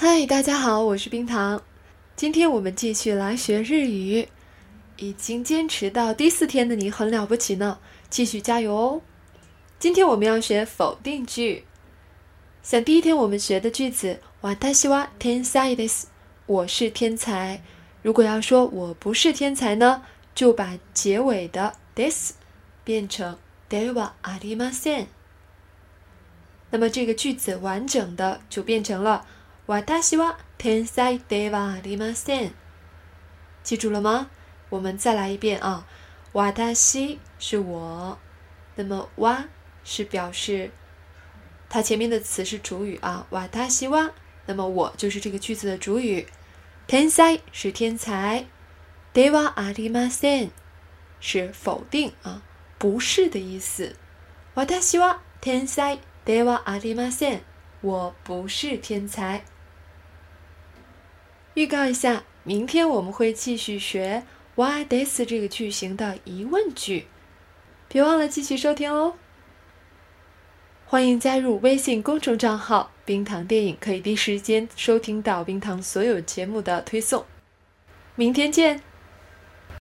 嗨，大家好，我是冰糖。今天我们继续来学日语。已经坚持到第四天的你很了不起呢，继续加油哦！今天我们要学否定句。像第一天我们学的句子“私は天才です”，我是天才。如果要说我不是天才呢，就把结尾的 “this” 变成“ではありません”。那么这个句子完整的就变成了“ 私は天才ではありません”。记住了吗？我们再来一遍啊，瓦达西是我，那么哇是表示它前面的词是主语啊，瓦达西哇，那么我就是这个句子的主语。天才是天才，ではありません是否定啊，不是的意思。瓦达西哇天才ではありません，我不是天才。 预告一下，明天我们会继续学。Why this 这个句型的疑问句，别忘了继续收听哦。欢迎加入微信公众账号“冰糖电影”，可以第一时间收听到冰糖所有节目的推送。明天见。